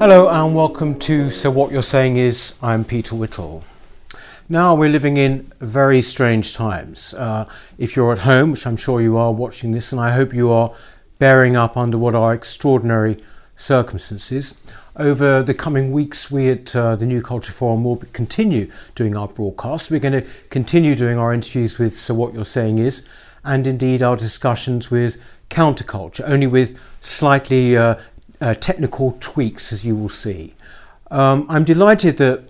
Hello and welcome to So What You're Saying Is, I'm Peter Whittle. Now we're living in very strange times. Uh, if you're at home, which I'm sure you are watching this, and I hope you are bearing up under what are extraordinary circumstances, over the coming weeks, we at uh, the New Culture Forum will continue doing our broadcasts. We're going to continue doing our interviews with So What You're Saying Is, and indeed our discussions with counterculture, only with slightly uh, uh, technical tweaks, as you will see. Um, I'm delighted that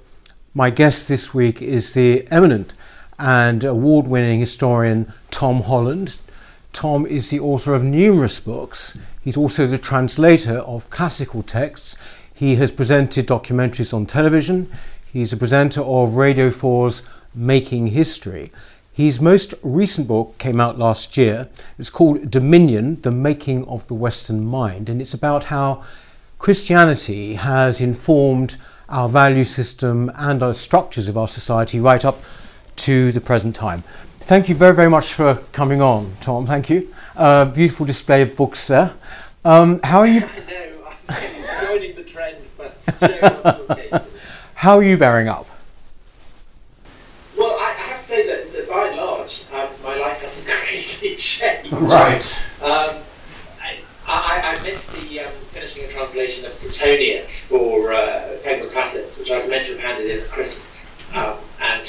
my guest this week is the eminent and award winning historian Tom Holland. Tom is the author of numerous books. He's also the translator of classical texts. He has presented documentaries on television. He's a presenter of Radio 4's Making History. His most recent book came out last year. It's called Dominion The Making of the Western Mind, and it's about how Christianity has informed our value system and our structures of our society right up to the present time. Thank you very, very much for coming on, Tom. Thank you. Uh, beautiful display of books there. Um, how are you? no, I'm joining the trend, but how are you bearing up? Right. Um, I, I, I meant to be um, finishing a translation of Suetonius for uh, Penguin Classics, which I was meant to have handed in at Christmas. Um, and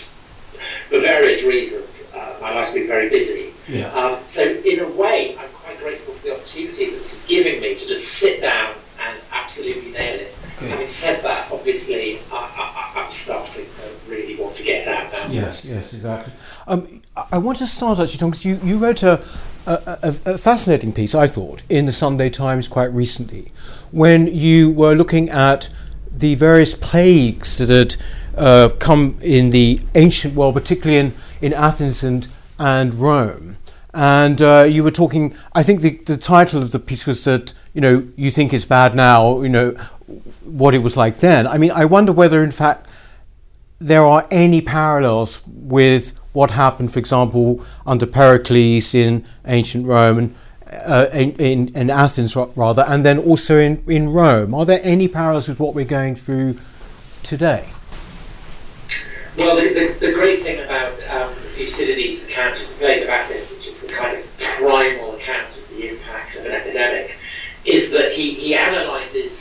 for various reasons, uh, my life's been very busy. Yeah. Um, so, in a way, I'm quite grateful for the opportunity that this is giving me to just sit down and absolutely nail it. Having said that, obviously, I, am starting to really want to get out now. Yes, yes, exactly. Um, I want to start actually, Tom, because you, you wrote a, a, a, a, fascinating piece, I thought, in the Sunday Times quite recently, when you were looking at the various plagues that had uh, come in the ancient world, particularly in, in Athens and, and Rome. And uh, you were talking, I think the, the title of the piece was that, you know, you think it's bad now, you know, what it was like then. I mean, I wonder whether, in fact, there are any parallels with what happened, for example, under Pericles in ancient Rome and uh, in, in, in, Athens rather, and then also in, in Rome. Are there any parallels with what we're going through today? Well, the, the, the great thing about um, Thucydides' account of the plague of Athens, which is the kind of primal account of the impact of an epidemic, is that he, he analyses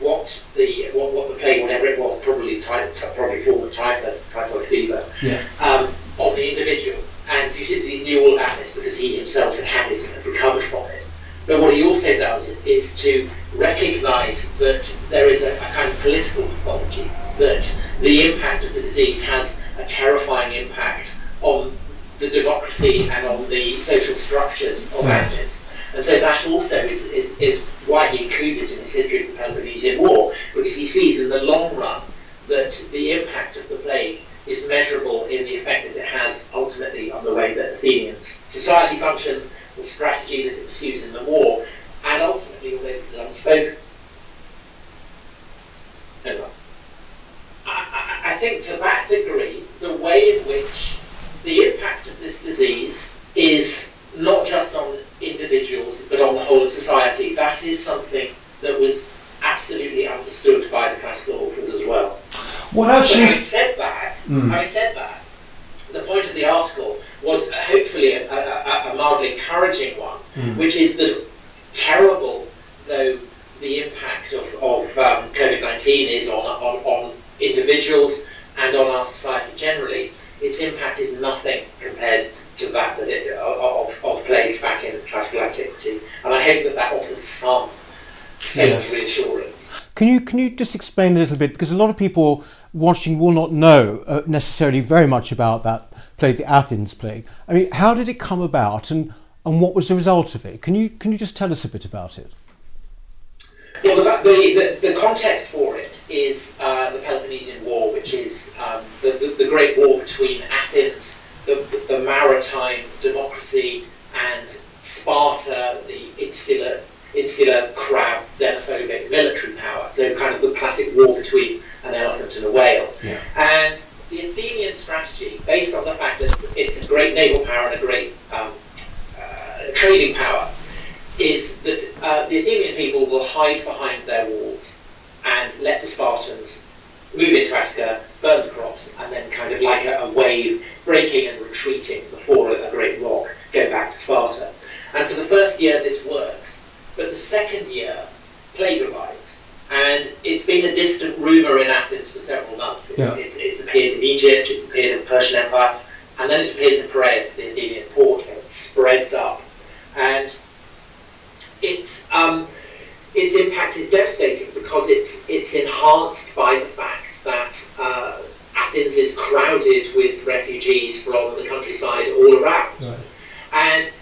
what the what, what the plague, whatever it was, probably type, probably form of typhus, typhoid fever, yeah. um, on the individual. And Thucydides knew all about this because he himself had had it and had recovered from it. But what he also does is to recognise that there is a, a kind of political pathology, that the impact of the disease has a terrifying impact on the democracy and on the social structures of Athens. And so that also is, is, is he included in his history of the Peloponnesian War, because he sees in the long run that the impact of the plague is measurable in the effect that it has ultimately on the way that Athenians society functions, the strategy that it pursues in the war, and ultimately, although this is unspoken, I, I think to that degree, the way in which the impact of this disease is not just on individuals, but on the whole of society, that is something that was absolutely understood by the classical authors as well. What else? Having said that, mm. having said that, the point of the article was hopefully a, a, a mildly encouraging one, mm. which is that terrible though the impact of, of um, COVID-19 is on, on, on individuals and on our society generally, its impact is nothing compared to that, that it, of, of plagues back in classical antiquity. And I hope that that offers some faint yes. reassurance. Can you can you just explain a little bit because a lot of people watching will not know uh, necessarily very much about that plague, the Athens plague. I mean, how did it come about, and and what was the result of it? Can you can you just tell us a bit about it? Well, the, the, the, the context for it is uh, the Peloponnesian War, which is um, the, the, the, great war between Athens, the, the maritime democracy, and Sparta, the insular, insular crab, xenophobic military power. So, kind of the classic war between an elephant and a whale. Yeah. And the Athenian strategy, based on the fact that it's, it's a great naval power and a great um, uh, trading power, is that uh, the Athenian people will hide behind their walls and let the Spartans move into Attica, burn the crops, and then kind of like a, a wave breaking and retreating before a, a great rock, go back to Sparta. And for the first year, this works. But the second year, plague arrives. And it's been a distant rumour in Athens for several months. Yeah. It's, it's appeared in Egypt, it's and then it appears in Piraeus, the Athenian port, and it spreads up. And it's, um, its impact is devastating because it's, it's enhanced by the fact that uh, Athens is crowded with refugees from the countryside all around. Right. And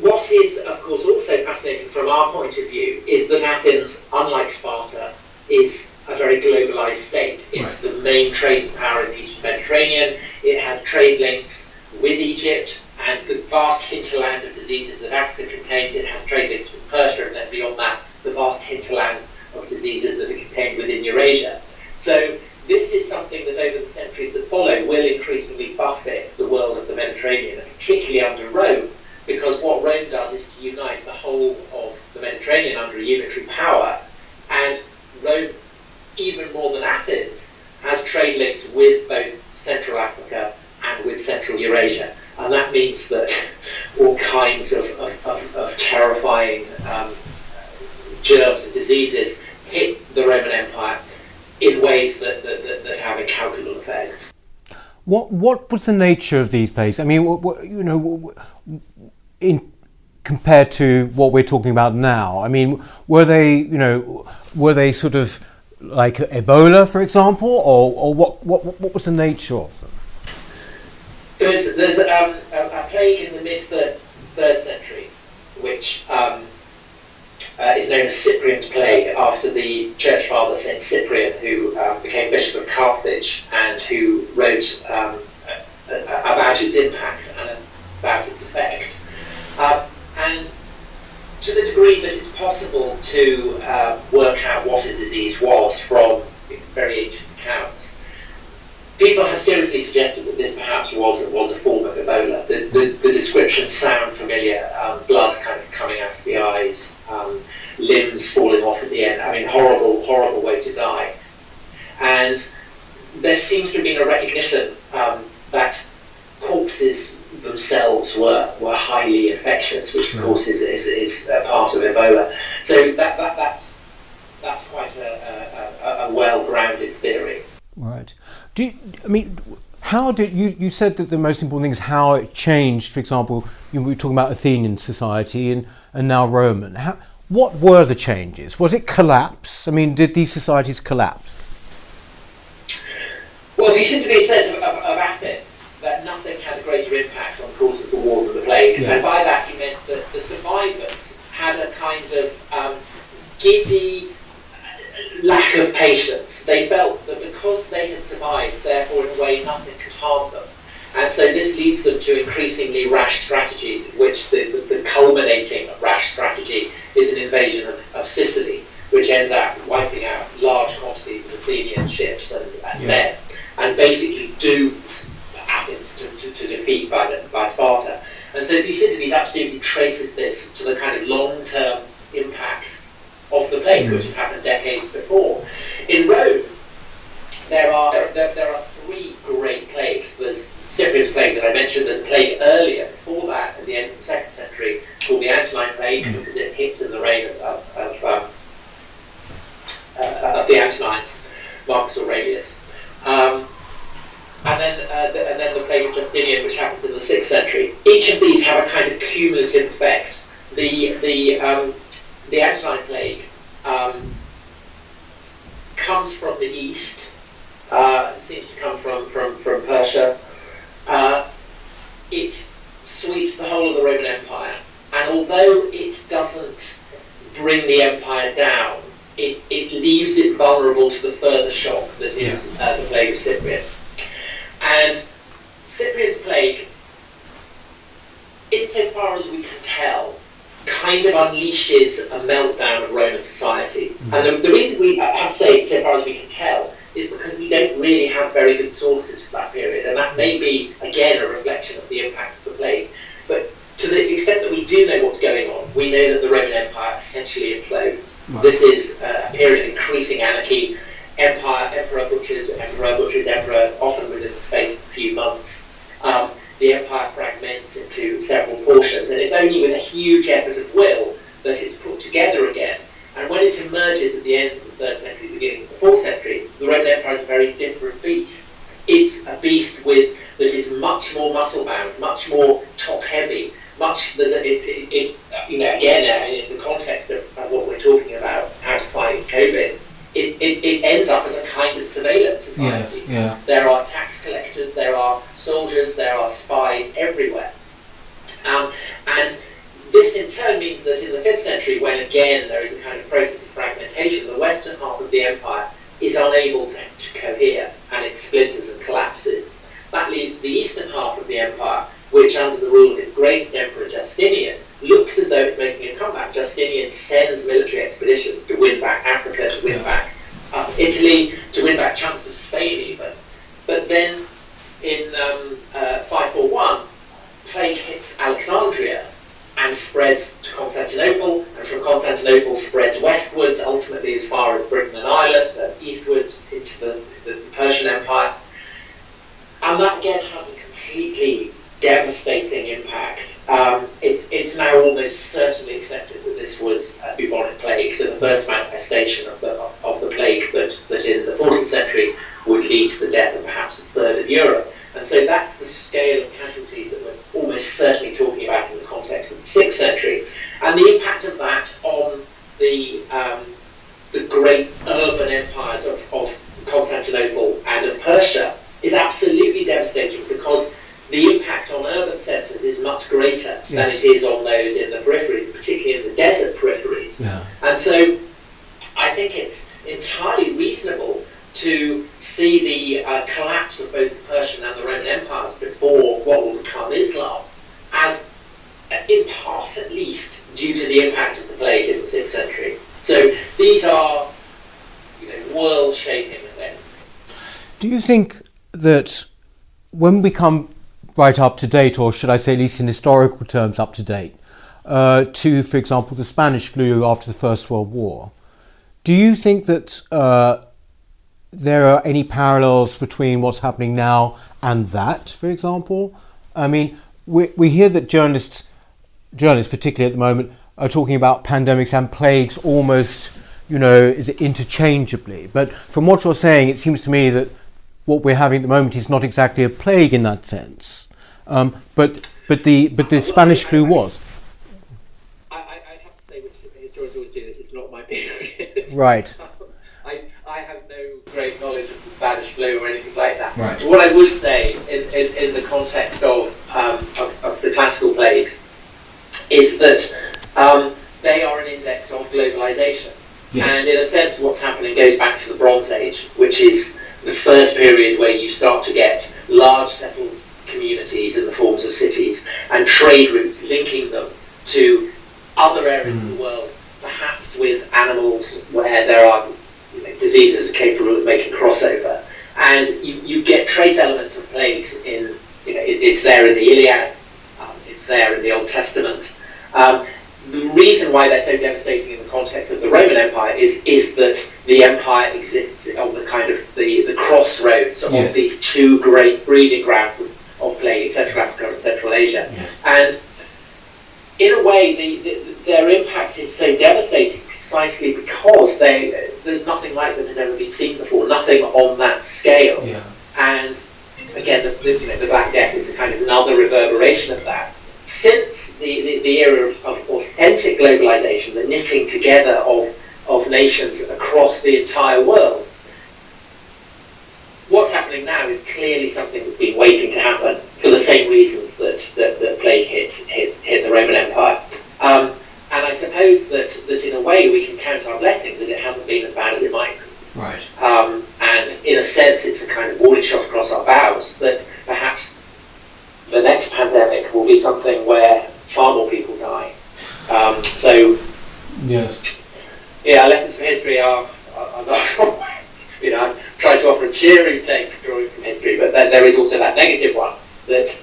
what is, of course, also fascinating from our point of view is that Athens, unlike Sparta, is a very globalized state. It's right. the main trading power in the Eastern Mediterranean. It has trade links with Egypt and the vast hinterland of diseases that Africa contains. It has trade links with Persia, and then beyond that, the vast hinterland of diseases that are contained within Eurasia. So this is something that over the centuries that follow will increasingly buffet the world of the Mediterranean, and particularly under Rome, because what Rome does is to unite the whole of the Mediterranean under a unitary power, and Rome, even more than Athens, has trade links with both Central Africa and with Central Eurasia. And that means that all kinds of, of, of, of terrifying um, germs and diseases hit the Roman Empire in ways that, that, that, that have incalculable effects. What what was the nature of these plagues? I mean, what, what, you know, in compared to what we're talking about now. I mean, were they you know were they sort of like Ebola, for example, or, or what, what what was the nature of them? There's there's um, a, a, plague in the mid third, century, which um, uh, is known as Cyprian's plague after the church father Saint Cyprian, who um, became bishop of Carthage and who wrote um, about its impact and about its effect. Uh, and to the degree that it's possible to uh, work out what a disease was from very ancient accounts, people have seriously suggested that this perhaps was was a form of Ebola. The, the, the descriptions sound familiar: um, blood kind of coming out of the eyes, um, limbs falling off at the end. I mean, horrible, horrible way to die. And there seems to have been a recognition um, that corpses themselves were, were highly infectious, which of course is, is, is a part of Ebola. So that, that that's that's quite a, a, a well-grounded theory. Right. Do you, I mean? How did you, you said that the most important thing is how it changed, for example, you we were talking about Athenian society and, and now Roman. How, what were the changes? Was it collapse? I mean, did these societies collapse? Well, Thucydides says of, of, of, Athens that nothing had a greater impact on the course of the war than the plague, yeah. and by that he meant that the survivors had a kind of um, giddy lack of patience. They felt that because they had survived, therefore, in a way, nothing could harm them. And so this leads them to increasingly rash strategies, which the, the, the culminating rash strategy is an invasion of, of, Sicily, which ends up wiping out large quantities of Athenian ships and, and yeah. men, and basically dooms Athens to, to, to defeat by, the, by Sparta. And so Thucydides absolutely traces this to the kind of long-term impact of the plague, which had happened decades before. In Rome, there are there, there are three great plagues. There's Cyprian's plague that I mentioned. There's a plague earlier, before that, at the end of the second century, called the Antonine plague, mm. because it hits in the reign of, of, of, um, uh, of the Antonines, Marcus Aurelius. Um, and then, uh, the, and then the plague of Justinian, which happens in the sixth century. Each of these have a kind of cumulative effect. The the um, the Antonine plague um, comes from the east. Uh, seems to come from from from Persia. Uh, it sweeps the whole of the Roman Empire, and although it doesn't bring the empire down, it, it leaves it vulnerable to the further shock that is yeah. uh, the plague of Cyprian. And Cyprian's plague, insofar as we can tell, kind of unleashes a meltdown of Roman society. Mm-hmm. And the, the, reason we have to say, insofar as we can tell, is because we don't really have very good sources for that period, and that may be again a reflection of the impact of the plague. But to the extent that we do know what's going on, we know that the Roman Empire essentially implodes. Right. This is a period of increasing anarchy. Empire, emperor butchers, emperor butchers, emperor, often within the space of a few months. Um, the empire fragments into several portions, and it's only with a huge effort of will that it's put together again. And when it emerges at the end of the third century, beginning of the fourth century, the Roman Empire is a very different beast. It's a beast with that is much more muscle bound, much more top heavy, much there's a, it's, it's you know again uh, in the context of, of, what we're talking about how to fight COVID. It, it, it ends up as a kind of surveillance society. Yeah, yeah. There are tax collectors, there are soldiers, there are spies everywhere. Um, and this in turn means that in the 5th century, when again there is a kind of process of fragmentation, the western half of the empire is unable to, to cohere and it splinters and collapses. That leaves the eastern half of the empire, which under the rule of its greatest emperor Justinian, looks as though it's making a comeback. Justinian sends military expeditions to win back Africa, to win back uh, Italy, to win back chunks of Spain even. But then in um, uh, 541, plague hits Alexandria and spreads to Constantinople, and from Constantinople spreads westwards, ultimately as far as Britain and Ireland, and eastwards into the, the Persian Empire. And that again has a completely devastating impact. Um, it's, it's now almost certainly accepted that this was a bubonic plague, so the first manifestation of the, of, of the plague that, that in the 14th century would lead to the death of perhaps a third of Europe. And so that's the scale of casualties that we're almost certainly talking about in the context of the 6th century. And the impact of that on the, um, the great urban empires of, of Constantinople and of Persia is absolutely devastating because the impact on urban centres is much greater yes. than it is on those in the peripheries, particularly in the desert peripheries. Yeah. And so I think it's entirely reasonable to see the uh, collapse of both the Persian and the Roman empires before what will become Islam as, uh, in part at least, due to the impact of the plague in the 6th century. So these are you know, world shaping events. Do you think that when we come right up to date, or should I say, at least in historical terms, up to date, uh, to, for example, the Spanish flu after the First World War, do you think that uh, there are any parallels between what's happening now and that, for example? I mean, we, we hear that journalists, journalists particularly at the moment, are talking about pandemics and plagues almost, you know, is it interchangeably. But from what you're saying, it seems to me that what we're having at the moment is not exactly a plague in that sense. Um, but but the but the Spanish flu was. I, I, have to say, which historians always do this. It's not my period. Right. I, I have no great knowledge of the Spanish flu or anything like that. Right. What I would say, in, in, in the context of, um, of, of the classical plagues, is that um, they are an index of globalization. Yes. And in a sense, what's happening goes back to the Bronze Age, which is the first period where you start to get large settled communities in the forms of cities and trade routes linking them to other areas mm. of the world, perhaps with animals where there are you know, diseases are capable of making crossover. And you, you get trace elements of plagues in, you know, it, it's there in the Iliad, um, it's there in the Old Testament. Um, the reason why they're so devastating in the context of the Roman Empire is is that the empire exists on the kind of the, the crossroads yes. of these two great breeding grounds of, of plague, Central Africa and Central Asia. Yes. And in a way, the, the, their impact is so devastating precisely because they there's nothing like them has ever been seen before, nothing on that scale. Yeah. And again, the, the, you know, the Black Death is a kind of another reverberation of that since the, the, the era of, of, authentic globalization, the knitting together of, of nations across the entire world, what's happening now is clearly something that's been waiting to happen for the same reasons that, that, that plague hit, hit, hit the Roman Empire. Um, and I suppose that, that in a way we can count our blessings that it hasn't been as bad as it might be. Right. Um, and in a sense, it's a kind of warning shot across our bows that perhaps the next pandemic will be something where far more people die. Um, so, yes, yeah, lessons from history are, are, are not, you know, I'm trying to offer a cheering take drawing from history, but then there is also that negative one that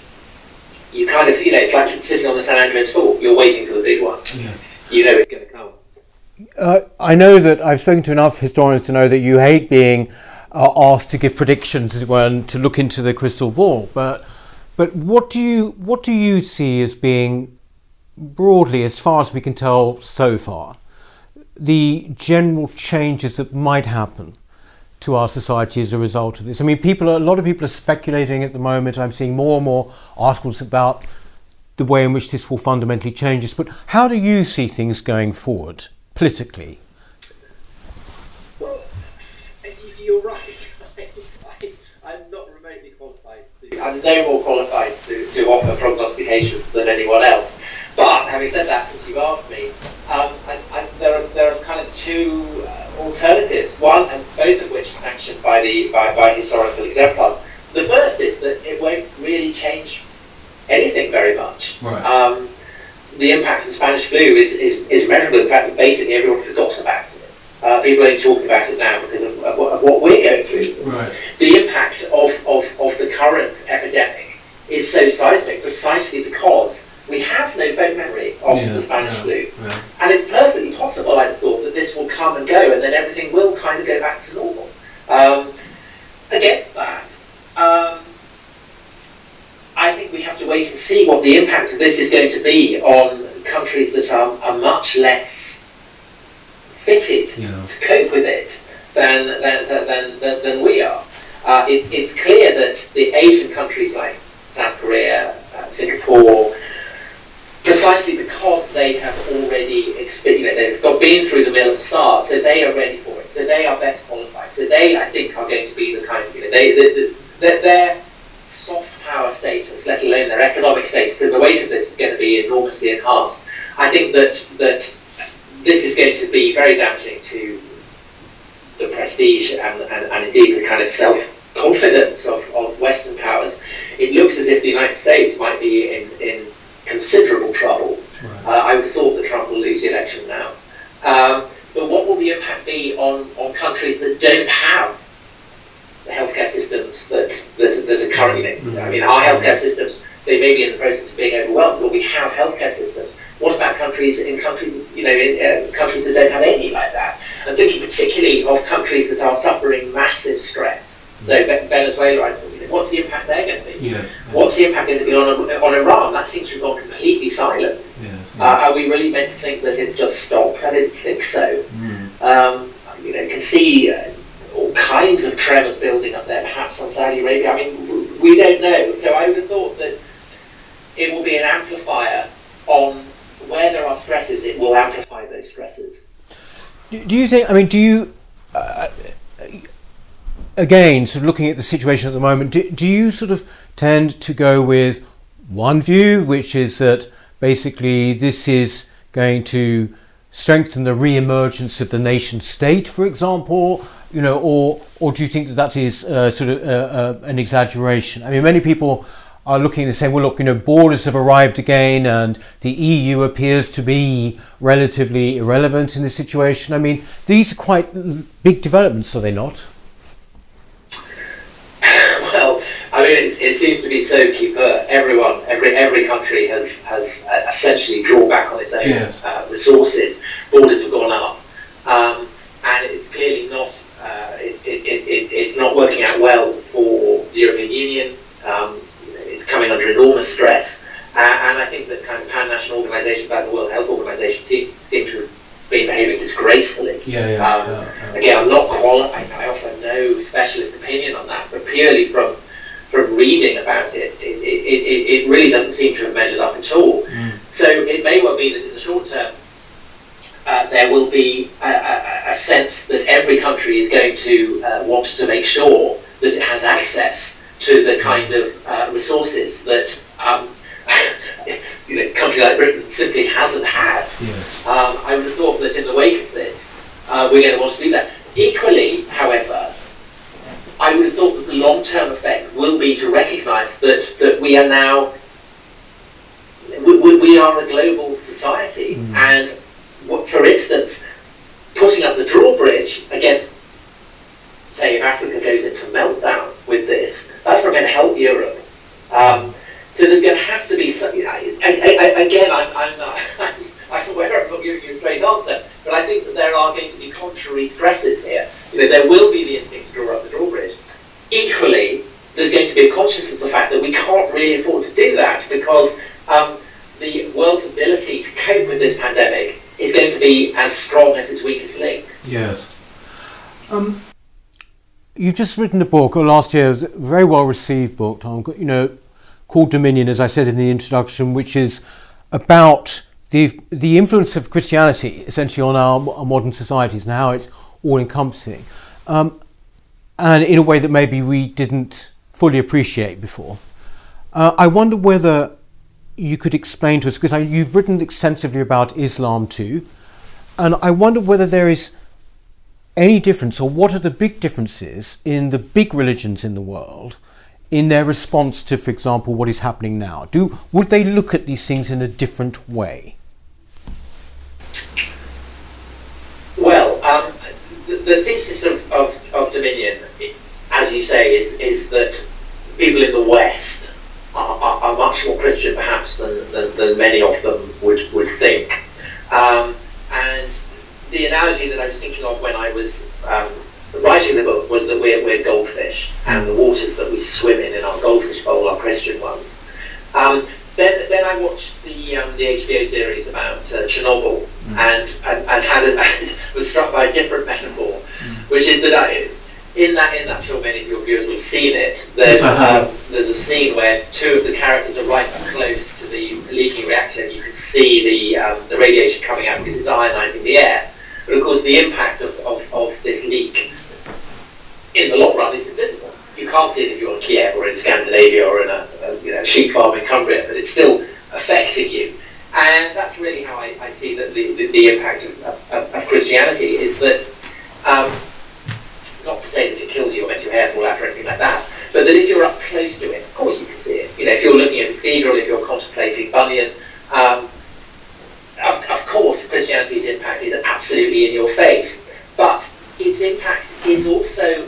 you kind of, you know, it's like sitting on the San Andreas Fault. You're waiting for the big one. Yeah. You know it's going to come. uh, I know that I've spoken to enough historians to know that you hate being uh, asked to give predictions, as it were, and to look into the crystal ball. But but what do you what do you see as being broadly, as far as we can tell so far, the general changes that might happen to our society as a result of this? I mean, people, a lot of people are speculating at the moment. I'm seeing more and more articles about the way in which this will fundamentally change us. But how do you see things going forward politically? Well, you're right. I, am not remotely qualified to. I'm no more qualified to, to offer prognostications than anyone else. But having said that, since you've asked me, um, I, I, there are there are kind of two uh, alternatives. One, and both of which are sanctioned by the by, by historical exemplars. The first is that it won't really change very much. Right. Um, the impact of the Spanish flu is, is, is measurable. In fact, basically everyone forgot about it. Uh, people are only talking about it now because of, of, of what we're going through. Right. The impact of, of, of the current epidemic is so seismic precisely because we have no vague memory of yeah, the Spanish yeah, flu. Yeah. And it's perfectly possible, I thought, that this will come and go and then everything will kind of go back to normal. Um, against that, um, I think we have to wait and see what the impact of this is going to be on countries that are, are much less fitted to cope with it than, than, than, than, than we are. Uh, it, it's clear that the Asian countries like South Korea, uh, Singapore, precisely because they have already experienced, you know, they've got been through the mill of SARS, so they are ready for it. So they are best qualified. So they, I think, are going to be the kind of, you know, they, the, the, their soft power status, let alone their economic status, in the wake of this is going to be enormously enhanced. I think that that this is going to be very damaging to the prestige and, and, and indeed the kind of self confidence of, of Western powers. It looks as if the United States might be in, in considerable trouble. Right. Uh, I would have thought that Trump will lose the election now. Um, but what will the impact be on, on countries that don't have systems that, that, that are currently, mm-hmm. I mean, our healthcare systems, they may be in the process of being overwhelmed, but we have healthcare systems. What about countries in countries, you know, in uh, countries that don't have any like that? I'm thinking particularly of countries that are suffering massive stress. So mm-hmm. Venezuela, I what's the impact they're going to be? Yes, What's the impact going to be on, on Iran? That seems to have gone completely silent. Yes, uh, are we really meant to think that it's just stopped? I didn't think so. Mm. Um, you know, you can see uh, all kinds of tremors building up there, perhaps on Saudi Arabia. I mean, we don't know. So I would have thought that it will be an amplifier on where there are stresses. It will amplify those stresses. Do, you think? I mean, do you? Uh, again, sort of looking at the situation at the moment, do, do you sort of tend to go with one view, which is that basically this is going to strengthen the re-emergence of the nation state, for example, you know, or or do you think that that is uh, sort of uh, uh, an exaggeration? I mean, many people are looking and saying, well, look, you know, borders have arrived again, and the EU appears to be relatively irrelevant in this situation. I mean, these are quite big developments, are they not? I mean, it, it seems to be so keeper. Everyone, every every country has has essentially drawn back on its own yeah. uh, resources. Borders have gone up, um, and it's clearly not. Uh, it, it, it, it's not working out well for the European Union. Um, it's coming under enormous stress, uh, and I think that kind of pan-national organisations like the World Health Organization seem seem to have been behaving disgracefully. Yeah, yeah, um, yeah, yeah. Again, I'm not qualified. I offer no specialist opinion on that, but purely from from reading about it, it, it, it, really doesn't seem to have measured up at all. Mm. So it may well be that in the short term, uh, there will be a, sense that every country is going to uh, want to make sure that it has access to the kind of uh, resources that um, you know, a country like Britain simply hasn't had. Um, I would have thought that in the wake of this, uh, we're going to want to do that. Equally, however, I would have thought that the long-term effect will be to recognise that that we are now we, we are a global society, mm. and for instance, putting up the drawbridge against, say, if Africa goes into meltdown with this, that's not going to help Europe. Um, so there's going to have to be some. You know, I, I, I, again, I'm, I'm, uh, I'm aware of not giving you a straight answer, But I think that there are going to be contrary stresses here. You know, there will be the instinct to draw up the drawbridge. Equally, there's going to be a consciousness of the fact that we can't really afford to do that because um, the world's ability to cope with this pandemic is going to be as strong as its weakest link. Yes. Um, you've just written a book, or last year, a very well received book, Tom, you know, called Dominion, as I said in the introduction, which is about the the influence of Christianity essentially on our, modern societies and how it's all encompassing, um, and in a way that maybe we didn't fully appreciate before. Uh, I wonder whether you could explain to us because you've written extensively about Islam too, and I wonder whether there is any difference or what are the big differences in the big religions in the world in their response to, for example, what is happening now? Do would they look at these things in a different way? Well, um, the, the, thesis of, of, of Dominion, as you say, is is that people in the West are, are, are much more Christian, perhaps, than, than, than, many of them would would think. Um, and the analogy that I was thinking of when I was um, writing the book was that we're, we're goldfish, and the waters that we swim in in our goldfish bowl are Christian ones. Um, then, then I watched the um, the HBO series about uh, Chernobyl, mm. and, and, and had a, was struck by a different metaphor, mm. which is that I, in that in that film, many of your viewers will have seen it. There's um, there's a scene where two of the characters are right up close to the leaking reactor, and you can see the um, the radiation coming out because it's ionizing the air. But of course, the impact of, of, of this leak in the long run is invisible. You can't see it if you're in Kiev or in Scandinavia or in a, a you know, sheep farm in Cumbria, but it's still affecting you. And that's really how I, I see that the, the, the impact of, of, of, Christianity is that, um, not to say that it kills you or makes your hair fall out or anything like that, but that if you're up close to it, of course you can see it. You know, if you're looking at a cathedral, if you're contemplating Bunyan, um, of, of course, Christianity's impact is absolutely in your face, but its impact is also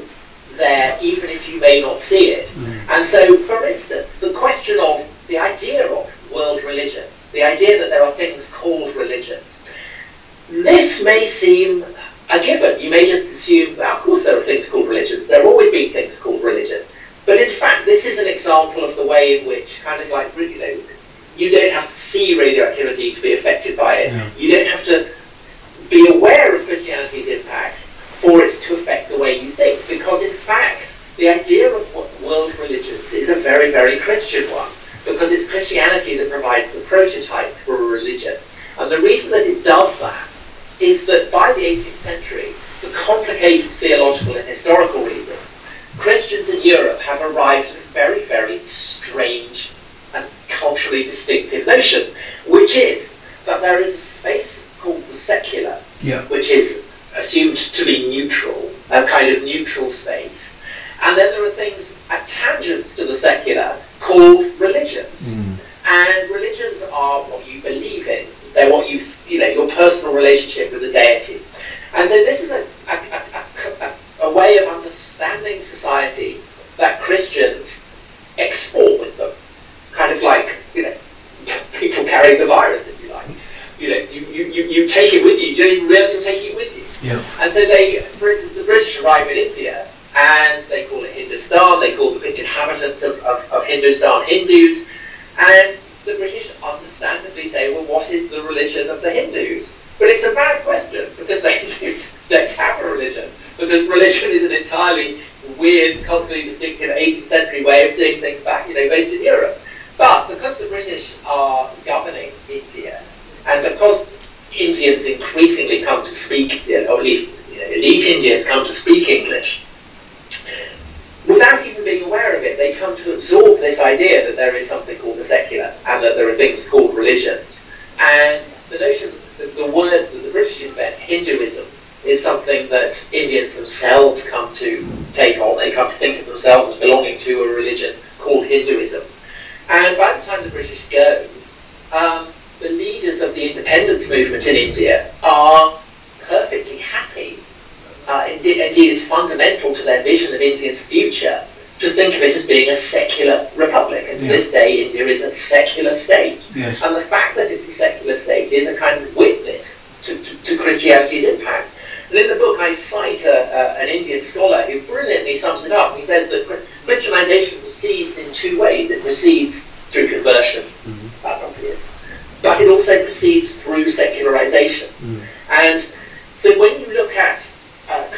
there even if you may not see it. Mm. And so, for instance, the question of the idea of world religions, the idea that there are things called religions, this may seem a given. You may just assume, well, of course there are things called religions. There have always been things called religion. But in fact, this is an example of the way in which, kind of like, you know, you don't have to see radioactivity to be affected by it. Yeah. You don't have to be aware of Christianity's impact for it to affect the way you think. Because in fact, the idea of world religions is a very, very Christian one. Because it's Christianity that provides the prototype for a religion. And the reason that it does that is that by the 18th century, for complicated theological and historical reasons, Christians in Europe have arrived at a very, very strange and culturally distinctive notion, which is that there is a space called the secular, yeah. which is assumed to be neutral, a kind of neutral space. And then there are things at tangents to the secular called religions. Mm. And religions are what you believe in. They're what you, you know, your personal relationship with the deity. And so this is a, a, a, a way of understanding society that Christians export with them kind of like, you know, people carrying the virus, if you like. You know, you, you, you, take it with you. You don't even realize you're taking it with you. Yeah. And so they, for instance, the British arrive in India and they call it Hindustan. They call the inhabitants of, of, of Hindustan Hindus. And the British understandably say, well, what is the religion of the Hindus? But it's a bad question because the Hindus don't have a religion. Because religion is an entirely weird, culturally distinctive 18th century way of seeing things back, you know, based in Europe. But because the British are governing India, and because Indians increasingly come to speak, or at least you know, elite Indians come to speak English, without even being aware of it, they come to absorb this idea that there is something called the secular and that there are things called religions. And the notion, the, the word that the British invent, Hinduism, is something that Indians themselves come to take on. They come to think of themselves as belonging to a religion called Hinduism. And by the time the British go, um, the leaders of the independence movement in India are perfectly happy. Uh, indeed, indeed, it's fundamental to their vision of India's future to think of it as being a secular republic. And to yeah. this day, India is a secular state. Yes. And the fact that it's a secular state is a kind of witness to, to, to Christianity's impact. And in the book, I cite a, a, an Indian scholar who brilliantly sums it up. He says that Christianization proceeds in two ways. It proceeds through conversion, mm-hmm. that's obvious, but it also proceeds through secularization. Mm. And so when you look at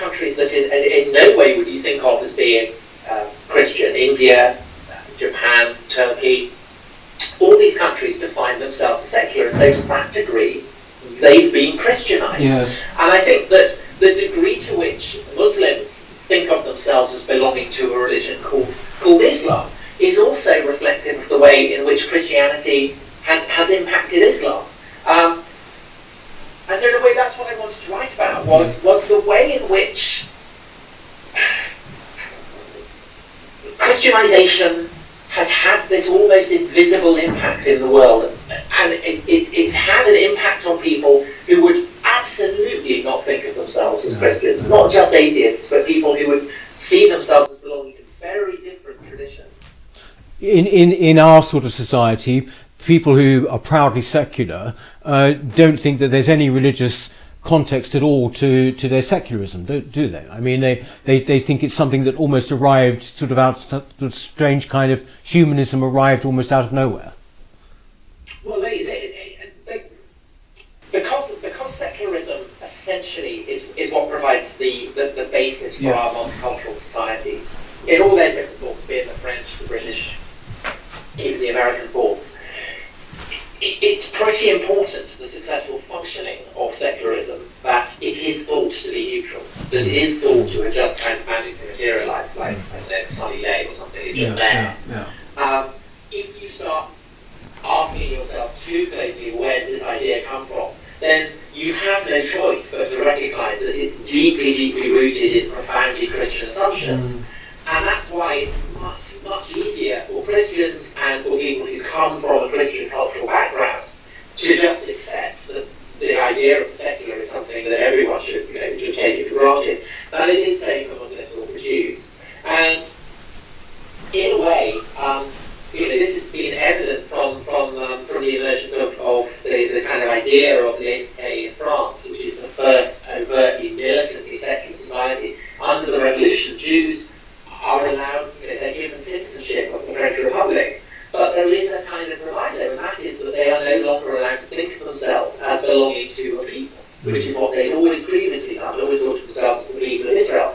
countries that in, in, no way would you think of as being uh, Christian, India, Japan, Turkey, all these countries define themselves as secular, and so to that degree, they've been Christianized. Yes. And I think that the degree to which Muslims think of themselves as belonging to a religion called, called Islam is also reflective of the way in which Christianity has, has impacted Islam. Um, and so in a way that's what I wanted to write about was, was the way in which Christianization has had this almost invisible impact in the world, and it, it, it's had an impact on people who would absolutely not think of themselves as Christians, not just atheists, but people who would see themselves as belonging to very different traditions. In, in, in our sort of society, people who are proudly secular uh, don't think that there's any religious context at all to, to their secularism, do, do they? I mean, they, they, they think it's something that almost arrived sort of out, sort of strange kind of humanism arrived almost out of nowhere. Well, they, they, they, because, because secularism essentially is, is what provides the, the, the basis for yeah. our multicultural societies in all their different forms, be it the French, the British, even the American forms it's pretty important to the successful functioning of secularism that it is thought to be neutral, that it is thought to have just kind of magically materialised, like a sunny day or something. It's just there. Yeah, yeah. Um, if you start asking yourself too closely where does this idea come from, then you have no choice but to recognise that it's deeply, deeply rooted in profoundly Christian assumptions. Mm. And that's why it's much much easier for Christians and for people who come from a Christian cultural background to just accept that the idea of the secular is something that everyone should, you know, should take it for granted than it is, say, for Muslims or for Jews. And in a way, um, you know, this has been evident from from um, from the emergence of, of the, the kind of idea of the laïcité in France, which is the first overtly militantly secular society. Under the revolution, Jews are allowed, they're given citizenship of the French Republic. But there is a kind of proviso, and that is that they are no longer allowed to think of themselves as belonging to a people, which is what they'd always previously done, always thought of themselves as the people of Israel.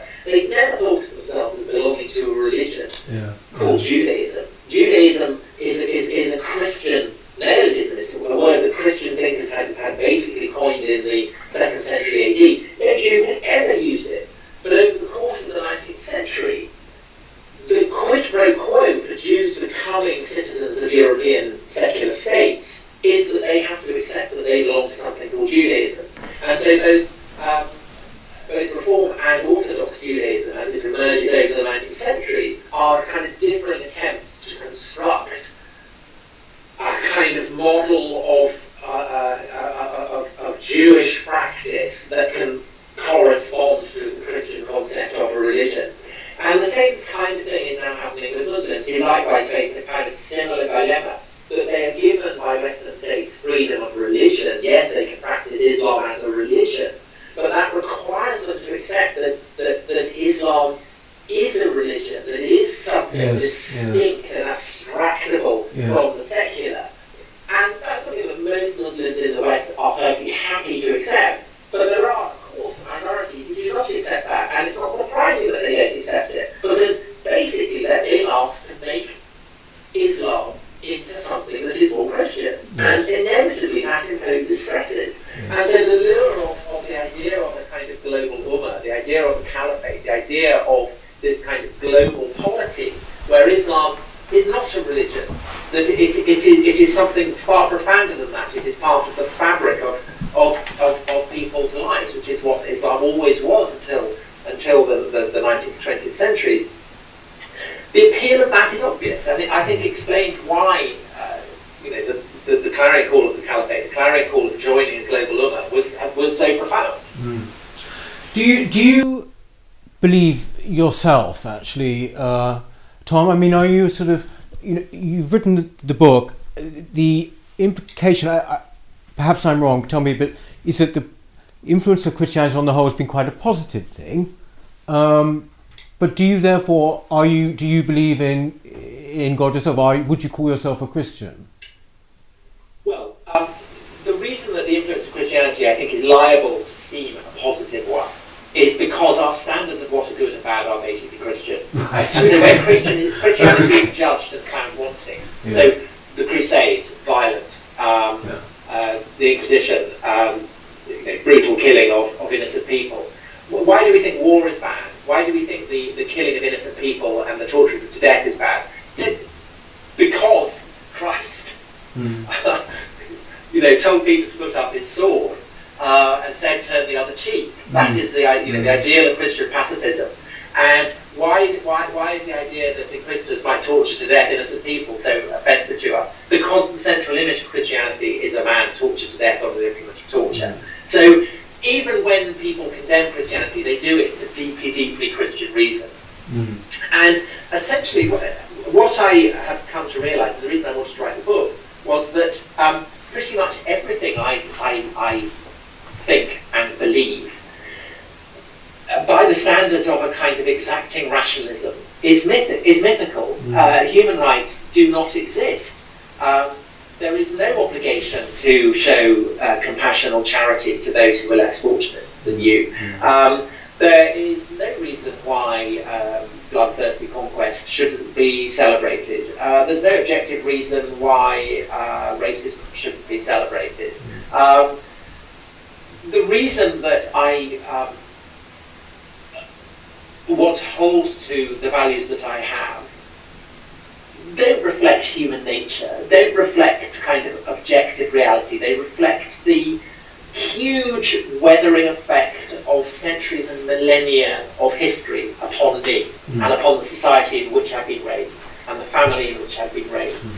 That imposes. And so the lure of, of the idea of a kind of global ummah, the idea of a caliphate, the idea of this kind of global polity, where Islam is not a religion, that it, it, it, is, it is something far profounder than that. It is part of the fabric of, of, of, of people's lives, which is what Islam always was until, until the, the, the 19th, 20th centuries. The appeal of that is obvious, and it, I think explains why uh, you know, the, the, the, clarion call of call of joining global ummah was, was so profound. Mm. Do you, do you believe yourself, actually, uh, Tom? I mean, are you sort of, you know, you've written the, the book, the implication, I, I, perhaps I'm wrong, tell me, but is that the influence of Christianity on the whole has been quite a positive thing. Um, but do you therefore are you do you believe in in God yourself? Are, would you call yourself a Christian? Reason that the influence of Christianity, I think, is liable to seem a positive one is because our standards of what are good and bad are basically Christian. Right. And so when Christian, Christianity is judged and found wanting, yeah. so the Crusades, violent, um, yeah. uh, the Inquisition, um, you know, brutal killing of, of innocent people. Why do we think war is bad? Why do we think the, the killing of innocent people and the torture to death is bad? Because Christ, mm. you know, told Peter to put up his sword uh, and said turn the other cheek. That mm. is the you know the hmm. ideal of Christian pacifism. And why, why, why is the idea that inquisitors might torture to death innocent people so offensive to us? Because the central image of Christianity is a man tortured to death under the implement of torture. Hmm. So even when people condemn Christianity, they do it for deeply, deeply Christian reasons. Mm. And essentially, what, what, I have come to realize, and the reason I wanted to write the book, was that um, pretty much everything I, I, I think and believe, uh, by the standards of a kind of exacting rationalism, is, myth- is mythical. Mm. Uh, human rights do not exist. Um, there is no obligation to show uh, compassion or charity to those who are less fortunate than you. Mm. Um, there is no reason why um, bloodthirsty conquest shouldn't be celebrated. Uh, there's no objective reason why uh, racism shouldn't be celebrated. Um, the reason that I um, want to hold to the values that I have don't reflect human nature, don't reflect kind of objective reality. They reflect the huge weathering effect of centuries and millennia of history upon me mm. and upon the society in which I've been raised and the family in which I've been raised. Mm.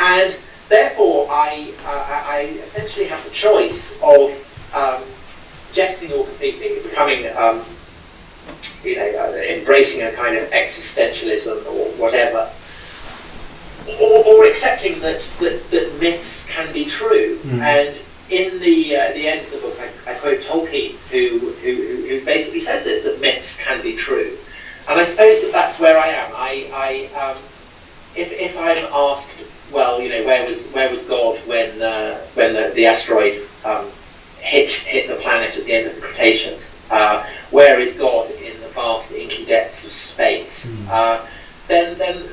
And therefore, I, uh, I essentially have the choice of um, or completely, becoming, um, you know, uh, embracing a kind of existentialism or whatever or, or accepting that, that, that myths can be true. Mm. And in the uh, the end of the book, I, I quote Tolkien, who, who, who basically says this that myths can be true. And I suppose that that's where I am. I, I um, if, if I'm asked, well, you know, where was where was God when uh, when the, the asteroid um, hit hit the planet at the end of the Cretaceous? Uh, where is God in the vast inky depths of space? Mm. then then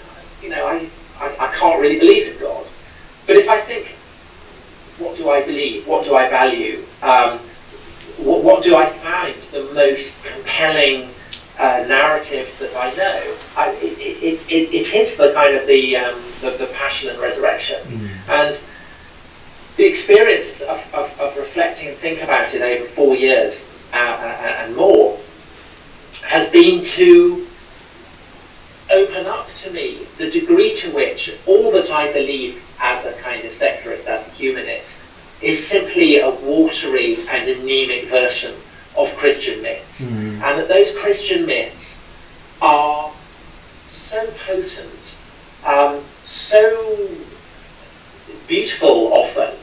you know I I, I can't really believe in God. But if I think, what do I believe? What do I value? Um, what, what, do I find the most compelling uh, narrative that I know? I, it, it, it, it is the kind of the, um, the, the, passion and resurrection. Mm. And the experience of, of, of, reflecting and thinking about it over four years uh, and more has been to open up to me the degree to which all that I believe as a kind of secularist, as a humanist, is simply a watery and anemic version of Christian myths. Mm. And that those Christian myths are so potent, um, so beautiful often,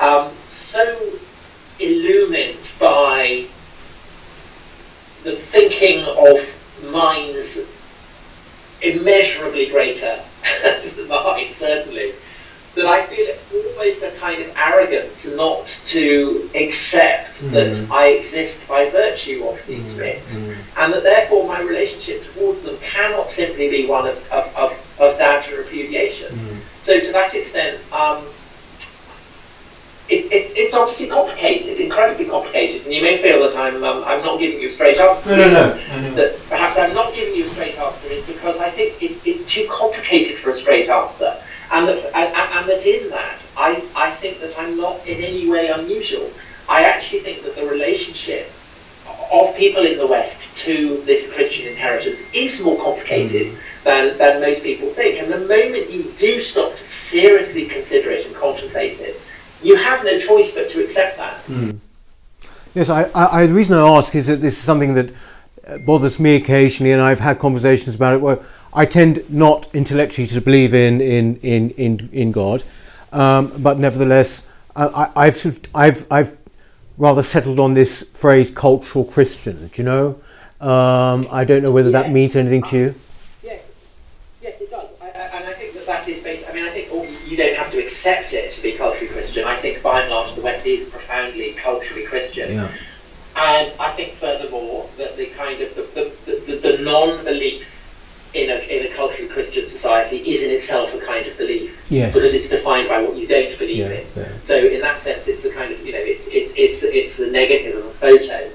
um, so illumined by the thinking of minds immeasurably greater than mine, certainly, that I feel it almost a kind of arrogance not to accept mm. that I exist by virtue of these mm. myths, mm. and that therefore my relationship towards them cannot simply be one of, of, of, of doubt and repudiation. Mm. So to that extent, um, it, it's, it's obviously complicated, incredibly complicated, and you may feel that I'm, um, I'm not giving you a straight answer. No, no, no, no, That perhaps I'm not giving you a straight answer is because I think it, it's too complicated for a straight answer. And that, and, and that in that, I, I think that I'm not in any way unusual. I actually think that the relationship of people in the West to this Christian inheritance is more complicated mm. than, than most people think. And the moment you do stop to seriously consider it and contemplate it, you have no choice but to accept that. Mm. Yes, I, I, the reason I ask is that this is something that bothers me occasionally, and I've had conversations about it where I tend not intellectually to believe in in in in, in God, um, but nevertheless, I, have I've I've rather settled on this phrase cultural Christian. Do you know? Um, I don't know whether yes. that means anything to you. Yes, yes, it does. I, I, and I think that that is based. I mean, I think you don't have to accept it to be culturally Christian. I think by and large the West is profoundly culturally Christian. Yeah. And I think furthermore that the kind of the, the, the, the non-belief in a, in a culturally Christian society is in itself a kind of belief. Yes. Because it's defined by what you don't believe yeah, in. Yeah. So in that sense, it's the kind of you know it's it's it's it's the negative of a photo,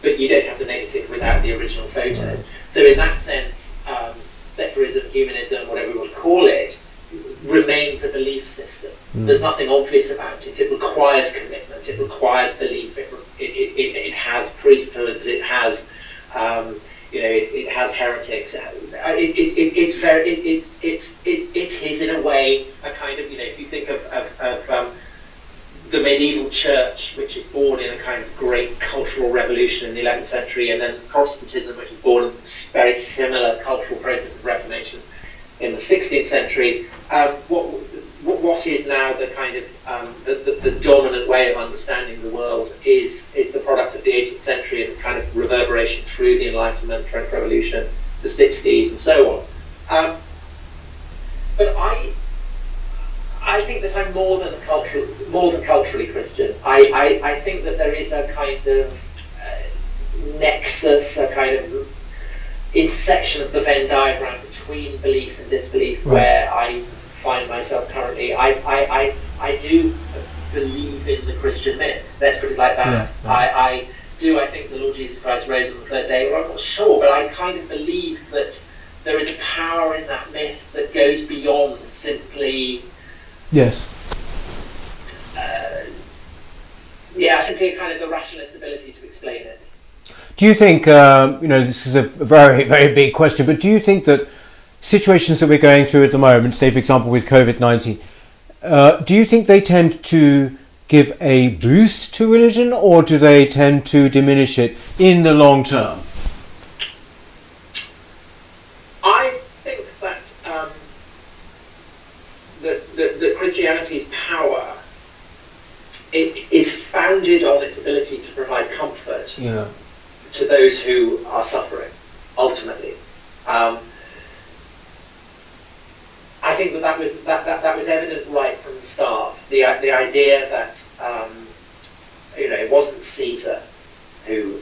but you don't have the negative without the original photo. Right. So in that sense, um, secularism, humanism, whatever you want to call it, remains a belief system. Mm. There's nothing obvious about it. It requires commitment. It requires belief. It it, it, it has priesthoods. It has um, you know, it, it has heretics. It, it, it's very, it's, it's, it's, it is in a way a kind of, you know, if you think of, of, of um, the medieval church, which is born in a kind of great cultural revolution in the 11th century, and then Protestantism, which is born in a very similar cultural process of Reformation in the 16th century. Um, what what is now the kind of um, the, the, the, dominant way of understanding the world is is the product of the 18th century and its kind of reverberation through the Enlightenment, French Revolution, the 60s, and so on. Um, but I I think that I'm more than cultural, more than culturally Christian. I, I, I think that there is a kind of uh, nexus, a kind of intersection of the Venn diagram between belief and disbelief, right. where I find myself currently. I, I, I, I do believe in the Christian myth. Let's put it like that. Yeah, yeah. I, I do. I think the Lord Jesus Christ rose on the third day. Well, I'm not sure, but I kind of believe that there is a power in that myth that goes beyond simply. Yes. Uh, yeah, simply kind of the rationalist ability to explain it. Do you think, um, you know, this is a very, very big question, but do you think that situations that we're going through at the moment, say for example with COVID 19, uh, do you think they tend to give a boost to religion or do they tend to diminish it in the long term? I think that, um, that, that, that Christianity's power it is founded on its ability to provide comfort yeah. to those who are suffering, ultimately. Um, I think that that was that, that, that was evident right from the start. The the idea that um, you know it wasn't Caesar who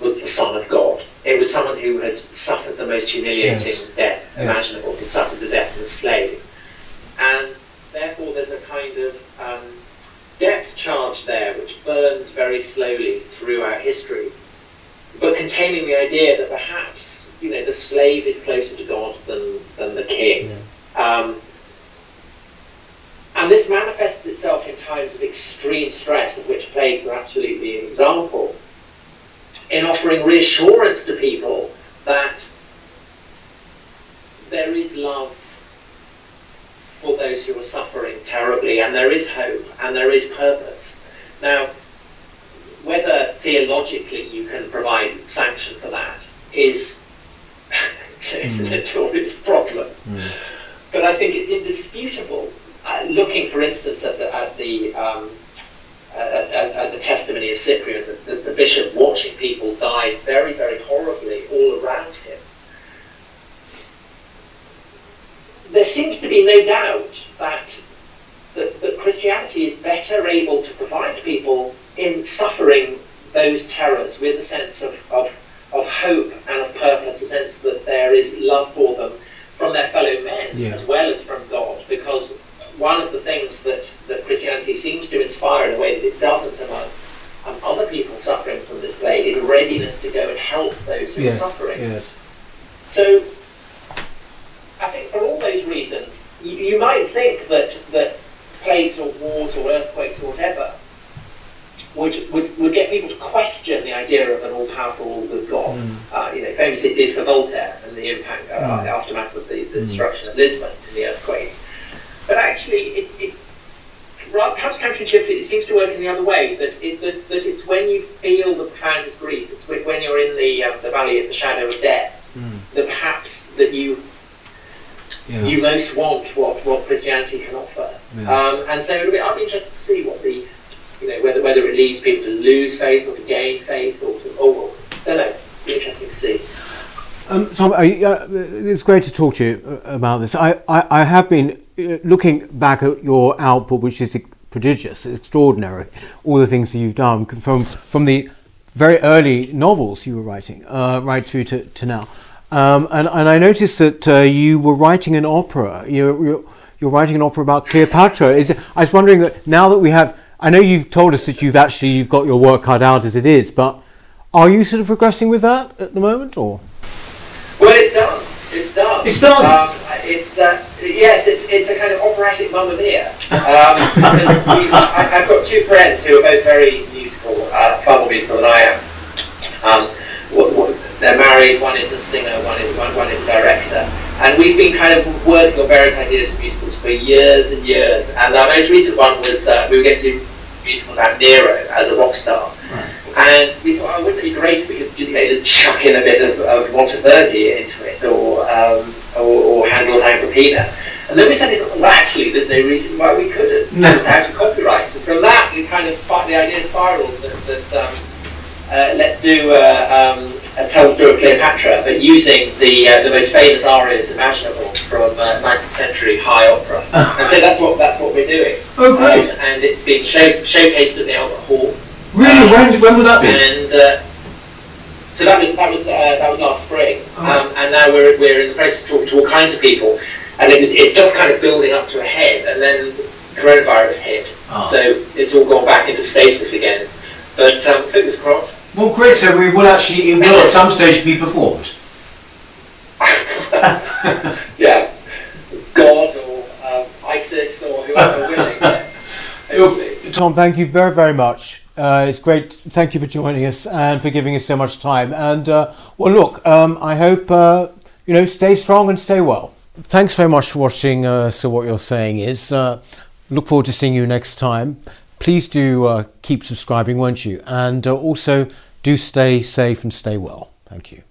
was the son of God. It was someone who had suffered the most humiliating yes. death yes. imaginable. Had suffered the death of a slave, and therefore there's a kind of um, depth charge there which burns very slowly throughout history, but containing the idea that perhaps you know, the slave is closer to God than, than the king. Yeah. Um, and this manifests itself in times of extreme stress, of which plagues are absolutely an example, in offering reassurance to people that there is love for those who are suffering terribly, and there is hope, and there is purpose. Now, whether theologically you can provide sanction for that is it's mm. a notorious problem. Mm. But I think it's indisputable. Uh, looking, for instance, at the at the um, at, at, the testimony of Cyprian, the, the, the, bishop watching people die very, very horribly all around him. There seems to be no doubt that, that, that Christianity is better able to provide people in suffering those terrors with a sense of, of of hope and of purpose, a sense that there is love for them from their fellow men yeah. as well as from God. Because one of the things that, that Christianity seems to inspire in a way that it doesn't among um, other people suffering from this plague is a readiness to go and help those who yes. are suffering. Yes. So I think for all those reasons, you, you might think that, that plagues or wars or earthquakes or whatever would, would, would get people to question the idea of an all-powerful, all-good God. Mm. Uh, you know, famously it did for Voltaire and the impact, uh, mm. the aftermath of the, the mm. destruction of Lisbon and the earthquake. But actually, it, it perhaps counterintuitively, it seems to work in the other way. That, it, that, that it's when you feel the profoundest grief, it's when you're in the um, the valley of the shadow of death, mm. that perhaps that you yeah. you most want what, what Christianity can offer. Yeah. Um, and so be, I'd be interested to see what the you know, whether whether it leads people to lose faith or to gain faith or to, oh, I don't know. Be interesting to see. Um, Tom, uh, it's great to talk to you uh, about this. I, I, I have been uh, looking back at your output, which is prodigious, extraordinary, all the things that you've done from, from the very early novels you were writing uh, right through to, to now. Um, and, and I noticed that uh, you were writing an opera. You're, you're, you're, writing an opera about Cleopatra. Is I was wondering now that we have, I know you've told us that you've actually you've got your work cut out as it is, but are you sort of progressing with that at the moment, or? Well, it's done. It's done. It's done. Um, it's uh, yes, it's it's a kind of operatic mamma mia. Um, we, I, have got two friends who are both very musical, uh, far more musical than I am. Um, what, what, they're married. One is a singer. One is one, one is a director. And we've been kind of working on various ideas for musicals for years and years. And our most recent one was uh, we were going to do a musical about Nero as a rock star. Right. And we thought, oh, wouldn't it be great if we could you know, just chuck in a bit of, of Monteverdi into it, or, um, or, or Handel's Agrippina. And then we said, well, actually, there's no reason why we couldn't. No. It's out of copyright. And from that, we kind of sparked the idea spiraled that, that um, uh, let's do uh, um, a tell the story of Cleopatra, but using the uh, the most famous arias imaginable from 19th uh, century high opera. Uh. And so that's what that's what we're doing. Oh, great! Um, and it's being show, showcased at the Albert Hall. Really? Um, when, when will that be? And uh, so that was that was uh, that was last spring, oh. um, and now we're, we're in the process of talking to all kinds of people, and it was it's just kind of building up to a head, and then coronavirus hit, oh. so it's all gone back into stasis again. But um, fingers crossed. Well, great. So we will actually it will at some stage be performed. yeah, God or um, ISIS or whoever willing. Yeah. Tom, thank you very very much uh, it's great. Thank you for joining us and for giving us so much time. And uh, well, look, um, I hope uh, you know stay strong and stay well. Thanks very much for watching. Uh, so what you're saying is, uh, look forward to seeing you next time. Please do uh, keep subscribing, won't you? And also do stay safe and stay well. Thank you.